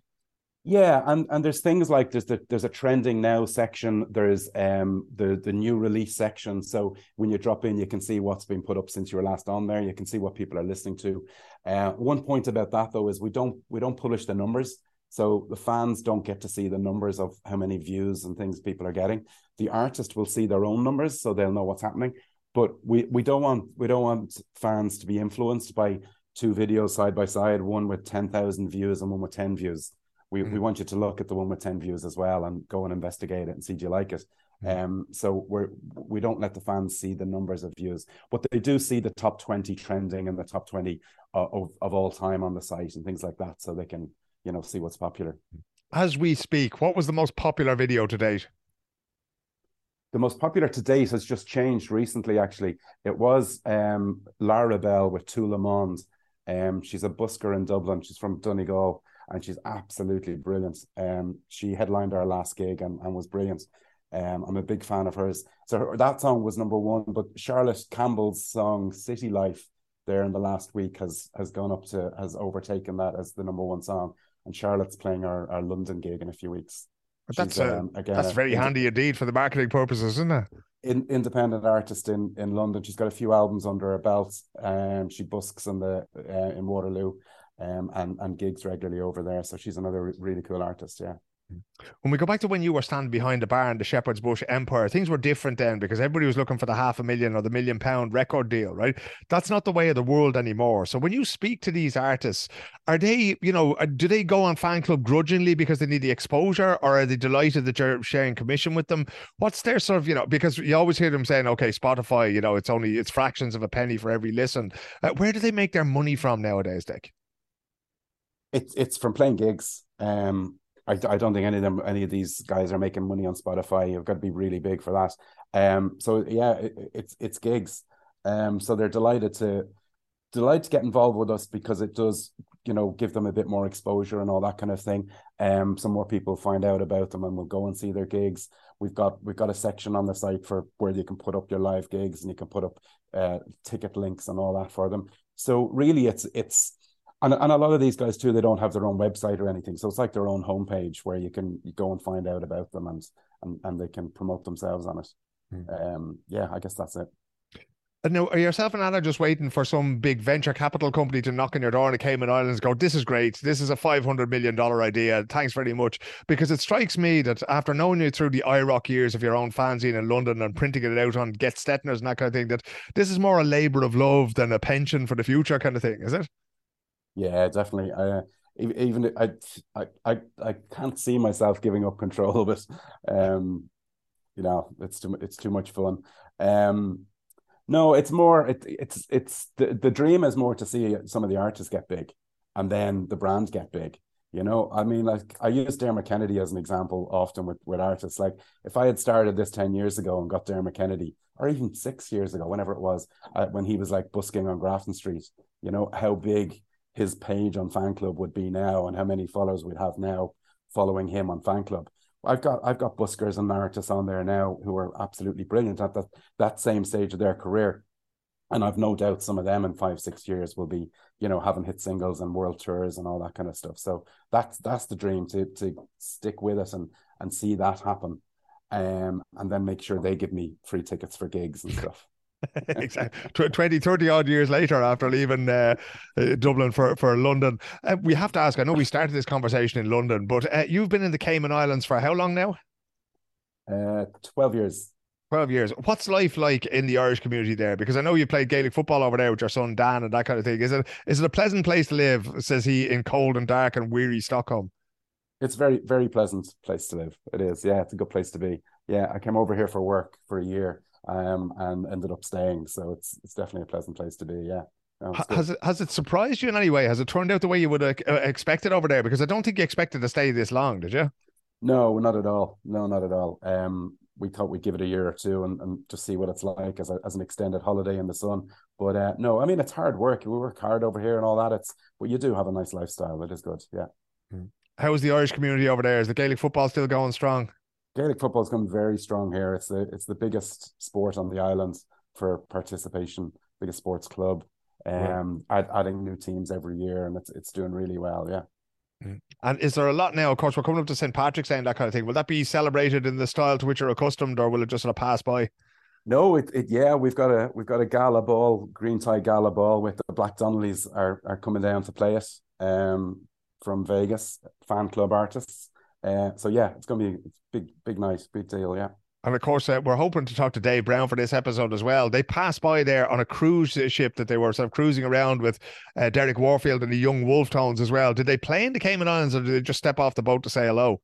Yeah, and and there's things like there's the there's a trending now section. There's um the the new release section. So when you drop in, you can see what's been put up since you were last on there. You can see what people are listening to. Uh, one point about that though is we don't we don't publish the numbers. So the fans don't get to see the numbers of how many views and things people are getting. The artist will see their own numbers, so they'll know what's happening. But we we don't want we don't want fans to be influenced by two videos side by side, one with ten thousand views and one with ten views. We mm-hmm. we want you to look at the one with ten views as well and go and investigate it and see do you like it. Mm-hmm. Um, so we're we don't let the fans see the numbers of views, but they do see the top twenty trending and the top twenty uh, of of all time on the site and things like that, so they can you know see what's popular. As we speak, what was the most popular video to date? The most popular to date has just changed recently. Actually, it was um, Lara Bell with Tout Le Monde. Um, she's a busker in Dublin. She's from Donegal, and she's absolutely brilliant. Um, she headlined our last gig and, and was brilliant. Um, I'm a big fan of hers. So her, that song was number one, but Charlotte Campbell's song "City Life" there in the last week has has gone up to has overtaken that as the number one song and Charlotte's playing our, our London gig in a few weeks. But that's uh, um, again, that's very handy indeed for the marketing purposes, isn't it? In, independent artist in, in London. She's got a few albums under her belt. Um, she busks in the uh, in Waterloo, um, and and gigs regularly over there. So she's another really cool artist. Yeah. When we go back to when you were standing behind the bar in the Shepherd's Bush Empire, things were different then because everybody was looking for the half a million or the million pound record deal, right? That's not the way of the world anymore. So when you speak to these artists, are they, you know, uh, do they go on fan club grudgingly because they need the exposure or are they delighted that you're sharing commission with them? What's their sort of, you know, because you always hear them saying, okay, Spotify, you know, it's only, it's fractions of a penny for every listen. Uh, where do they make their money from nowadays, Dick? It's, it's from playing gigs. Um, I, I don't think any of them, any of these guys are making money on Spotify. You've got to be really big for that. Um, so yeah, it, it's it's gigs. Um, so they're delighted to delighted to get involved with us because it does, you know, give them a bit more exposure and all that kind of thing. Um, some more people find out about them and will go and see their gigs. We've got we've got a section on the site for where you can put up your live gigs and you can put up uh, ticket links and all that for them. So really, it's it's and, and a lot of these guys too they don't have their own website or anything so it's like their own homepage where you can you go and find out about them and and, and they can promote themselves on it mm. um yeah i guess that's it and now, are yourself and Anna just waiting for some big venture capital company to knock on your door in the Cayman Islands go, this is great. This is a $500 million idea. Thanks very much. Because it strikes me that after knowing you through the IROC years of your own fanzine in London and printing it out on Gestetners and that kind of thing, that this is more a labour of love than a pension for the future kind of thing, is it? Yeah, definitely. Uh, even I, I, I, I can't see myself giving up control, but um, you know, it's too it's too much fun. Um, no, it's more it, it's it's the the dream is more to see some of the artists get big, and then the brands get big. You know, I mean, like I use Dermot Kennedy as an example often with with artists. Like if I had started this ten years ago and got Dermot Kennedy, or even six years ago, whenever it was, uh, when he was like busking on Grafton Street, you know how big his page on fan club would be now, and how many followers we'd have now following him on fan club. I've got I've got buskers and artists on there now who are absolutely brilliant at that that same stage of their career. And I've no doubt some of them in five, six years will be, you know, having hit singles and world tours and all that kind of stuff. So that's that's the dream to to stick with it and and see that happen. Um, and then make sure they give me free tickets for gigs and stuff. exactly 20 30 odd years later after leaving uh, uh, dublin for, for london. Uh, we have to ask i know we started this conversation in london but uh, you've been in the cayman islands for how long now? Uh, 12 years. 12 years. What's life like in the irish community there? Because i know you played gaelic football over there with your son dan and that kind of thing. Is it is it a pleasant place to live says he in cold and dark and weary stockholm? It's very very pleasant place to live. It is. Yeah it's a good place to be. Yeah i came over here for work for a year um, and ended up staying. So it's it's definitely a pleasant place to be. Yeah. No, has it has it surprised you in any way? Has it turned out the way you would have uh, expected over there? Because I don't think you expected to stay this long, did you? No, not at all. No, not at all. Um, we thought we'd give it a year or two and, and just see what it's like as a, as an extended holiday in the sun. But uh, no, I mean it's hard work. We work hard over here and all that. It's but you do have a nice lifestyle. It is good. Yeah. Hmm. How is the Irish community over there? Is the Gaelic football still going strong? Gaelic football has come very strong here. It's the it's the biggest sport on the island for participation, biggest sports club. Um, right. add, adding new teams every year, and it's it's doing really well. Yeah. Mm. And is there a lot now? Of course, we're coming up to St. Patrick's Day and that kind of thing. Will that be celebrated in the style to which you're accustomed, or will it just sort of pass by? No, it, it yeah, we've got a we've got a gala ball, green tie gala ball with the Black Donnellys are are coming down to play it. Um, from Vegas, fan club artists. Uh, so yeah, it's gonna be it's big, big night, big deal. Yeah. And of course, uh, we're hoping to talk to Dave Brown for this episode as well. They passed by there on a cruise ship that they were sort of cruising around with uh, Derek Warfield and the young Wolfe Tones as well. Did they play in the Cayman Islands or did they just step off the boat to say hello?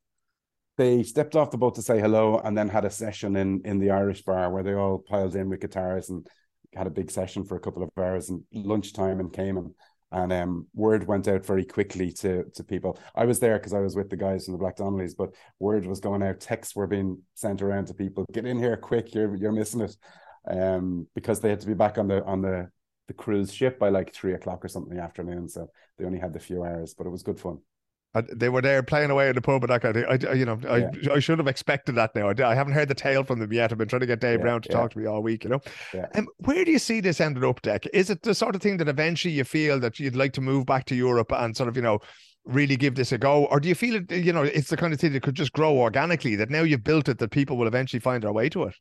They stepped off the boat to say hello and then had a session in in the Irish bar where they all piled in with guitars and had a big session for a couple of hours and lunchtime in Cayman and um, word went out very quickly to to people. I was there because I was with the guys from the Black Donnellys, but word was going out. Texts were being sent around to people. Get in here quick! You're you're missing it, um, because they had to be back on the on the the cruise ship by like three o'clock or something in the afternoon. So they only had the few hours, but it was good fun they were there playing away in the pub and that kind of thing. I, you know, I, yeah. I should have expected that now. I, I, haven't heard the tale from them yet. I've been trying to get Dave yeah, Brown to yeah. talk to me all week, you know. Yeah. Um, where do you see this ended up, Dec? Is it the sort of thing that eventually you feel that you'd like to move back to Europe and sort of, you know, really give this a go? Or do you feel it, you know, it's the kind of thing that could just grow organically, that now you've built it, that people will eventually find their way to it?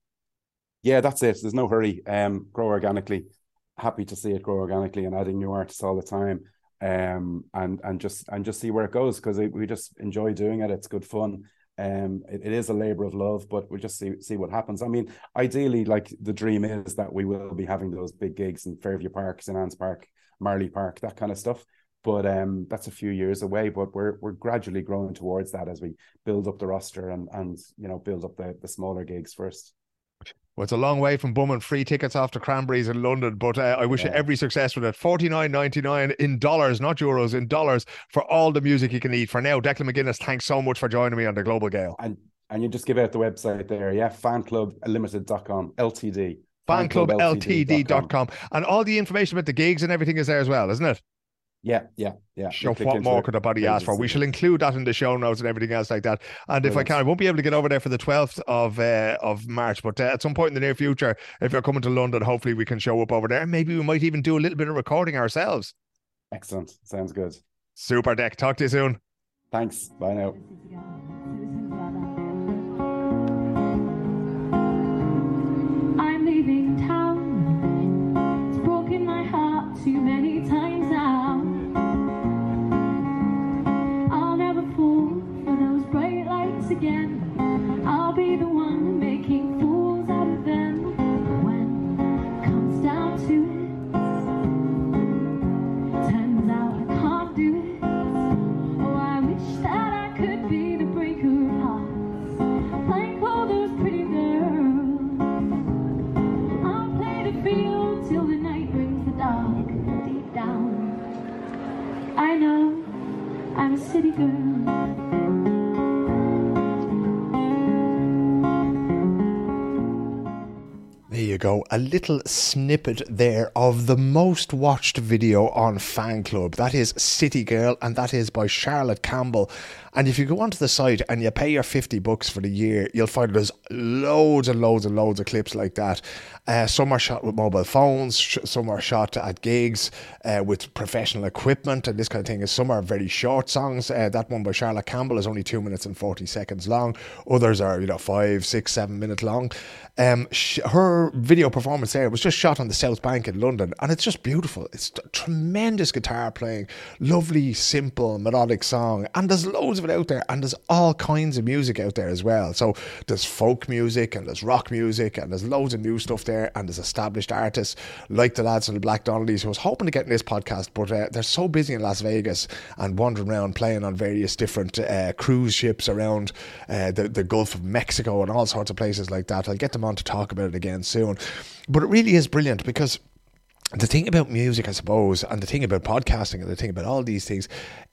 Yeah, that's it. There's no hurry. Um, grow organically. Happy to see it grow organically and adding new artists all the time um, and and just and just see where it goes because we just enjoy doing it. It's good fun. Um, it, it is a labor of love, but we'll just see see what happens. I mean, ideally, like the dream is that we will be having those big gigs in Fairview Park, St Anne's Park, Marlay Park, that kind of stuff. But um, that's a few years away. But we're we're gradually growing towards that as we build up the roster and and you know build up the the smaller gigs first. Well, it's a long way from bumming free tickets off to Cranberries in London, but uh, I wish yeah. you every success with it. Forty nine ninety nine in dollars, not euros, in dollars for all the music you can eat. For now, Declan Magennis, thanks so much for joining me on the Global Gael. And and you just give out the website there, yeah, fanclublimited.com, LTD. Fanclubltd.com. And all the information about the gigs and everything is there as well, isn't it? Yeah, yeah, yeah. So what more could a body ask for? We shall include that in the show notes and everything else like that. And if I can, I won't be able to get over there for the 12th of uh, of March, but uh, at some point in the near future, if you're coming to London, hopefully we can show up over there. Maybe we might even do a little bit of recording ourselves. Excellent. Sounds good. Super Dec. Talk to you soon. Thanks. Bye now. There you go. A little snippet there of the most watched video on Fan Club. That is City Girl, and that is by Charlotte Campbell. And if you go onto the site and you pay your 50 bucks for the year, you'll find there's loads and loads and loads of clips like that. Uh, some are shot with mobile phones, sh- some are shot at gigs uh, with professional equipment and this kind of thing. Some are very short songs. Uh, that one by Charlotte Campbell is only two minutes and 40 seconds long. Others are, you know, five, six, seven minutes long. Um, sh- her video performance there was just shot on the South Bank in London and it's just beautiful. It's tremendous guitar playing, lovely, simple, melodic song. And there's loads of it out there, and there's all kinds of music out there as well. So there's folk music, and there's rock music, and there's loads of new stuff there, and there's established artists like the lads from the Black Donnellys who was hoping to get in this podcast, but uh, they're so busy in Las Vegas and wandering around playing on various different uh, cruise ships around uh, the, the Gulf of Mexico and all sorts of places like that. I'll get them on to talk about it again soon. But it really is brilliant because the thing about music, I suppose, and the thing about podcasting and the thing about all these things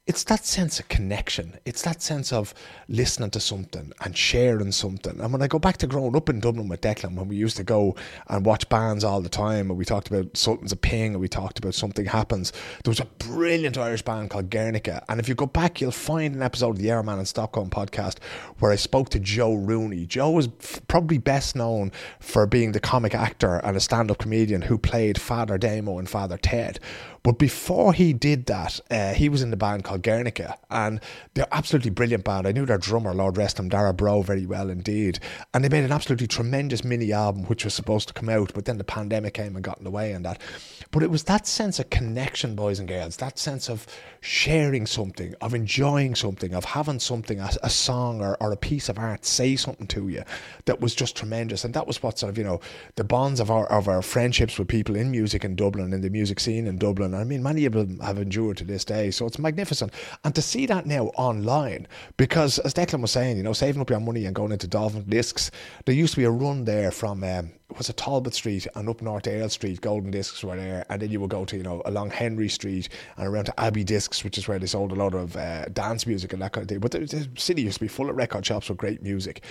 it's that sense of connection. It's that sense of listening to something and sharing something. And when I go back to growing up in Dublin with Declan, when we used to go and watch bands all the time, and we talked about Sultans of Ping, and we talked about Something Happens, there was a brilliant Irish band called Guernica. And if you go back, you'll find an episode of the Airman in Stockholm podcast where I spoke to Joe Rooney. Joe was probably best known for being the comic actor and a stand up comedian who played Father Damo and Father Ted. But before he did that, uh, he was in the band called Guernica, and they're absolutely brilliant band. I knew their drummer, Lord rest him, Dara Bro, very well indeed. And they made an absolutely tremendous mini album, which was supposed to come out, but then the pandemic came and got in the way and that. But it was that sense of connection, boys and girls, that sense of sharing something, of enjoying something, of having something, a, a song or, or a piece of art say something to you that was just tremendous. And that was what sort of, you know, the bonds of our, of our friendships with people in music in Dublin, in the music scene in Dublin. I mean, many of them have endured to this day. So it's magnificent. And to see that now online, because as Declan was saying, you know, saving up your money and going into Dolphin Discs, there used to be a run there from um, was it Talbot Street and up North Earl Street, Golden Discs were there, and then you would go to you know along Henry Street and around to Abbey Discs, which is where they sold a lot of uh, dance music and that kind of thing. But the, the, city used to be full of record shops with great music,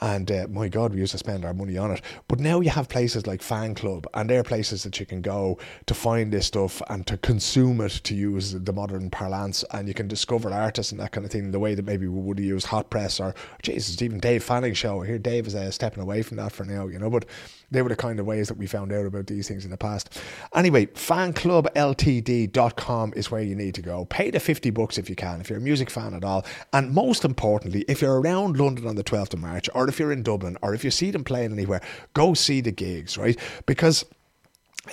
and uh, my God, we used to spend our money on it. But now you have places like Fan Club, and they're places that you can go to find this stuff and to consume it, to use the modern parlance, and you can discover artists and that kind of thing the way that maybe we would have used Hot Press or Jesus, even Dave Fanning show. Here, Dave is uh, stepping away from that for now, you know, but they were the kind of ways that we found out about these things in the past. Anyway, fanclubltd.com is where you need to go. Pay the 50 bucks if you can, if you're a music fan at all. And most importantly, if you're around London on the 12th of March, or if you're in Dublin, or if you see them playing anywhere, go see the gigs, right? Because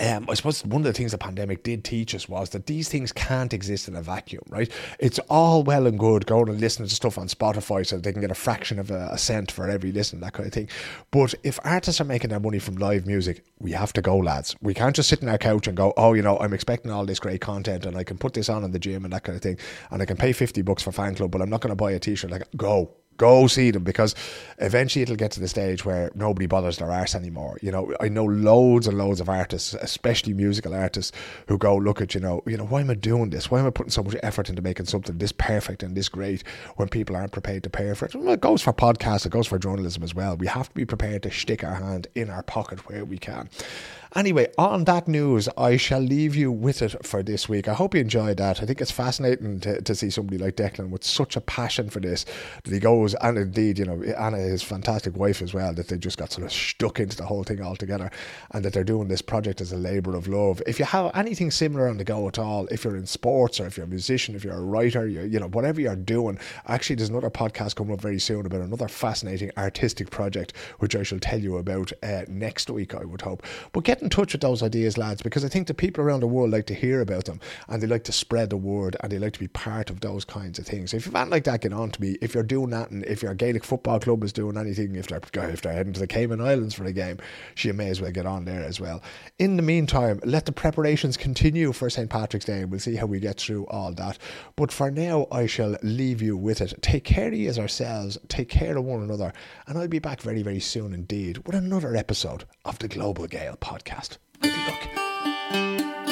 um, I suppose one of the things the pandemic did teach us was that these things can't exist in a vacuum, right? It's all well and good going and listening to stuff on Spotify so they can get a fraction of a, a, cent for every listen, that kind of thing. But if artists are making their money from live music, we have to go, lads. We can't just sit in our couch and go, oh, you know, I'm expecting all this great content and I can put this on in the gym and that kind of thing, and I can pay 50 bucks for fan club, but I'm not going to buy a t shirt. Like, go, go see them because eventually it'll get to the stage where nobody bothers their arse anymore. You know, I know loads and loads of artists, especially musical artists, who go look at you know, you know, why am I doing this? Why am I putting so much effort into making something this perfect and this great when people aren't prepared to pay for it? Well, it goes for podcasts, it goes for journalism as well. We have to be prepared to stick our hand in our pocket where we can. Anyway, on that news, I shall leave you with it for this week. I hope you enjoyed that. I think it's fascinating to, to see somebody like Declan with such a passion for this that he goes, and indeed, you know, Anna, his fantastic wife as well, that they just got sort of stuck into the whole thing altogether and that they're doing this project as a labour of love. If you have anything similar on the go at all, if you're in sports or if you're a musician, if you're a writer, you you know, whatever you're doing, actually, there's another podcast coming up very soon about another fascinating artistic project, which I shall tell you about uh, next week, I would hope. But getting in touch with those ideas, lads, because I think the people around the world like to hear about them and they like to spread the word and they like to be part of those kinds of things. If you've anything like that, get on to me. If you're doing that and if your Gaelic football club is doing anything, if they're, if they're heading to the Cayman Islands for a game, she may as well get on there as well. In the meantime, let the preparations continue for St. Patrick's Day and we'll see how we get through all that. But for now, I shall leave you with it. Take care of you ourselves, take care of one another, and I'll be back very, very soon indeed with another episode of the Global Gael podcast. Good luck.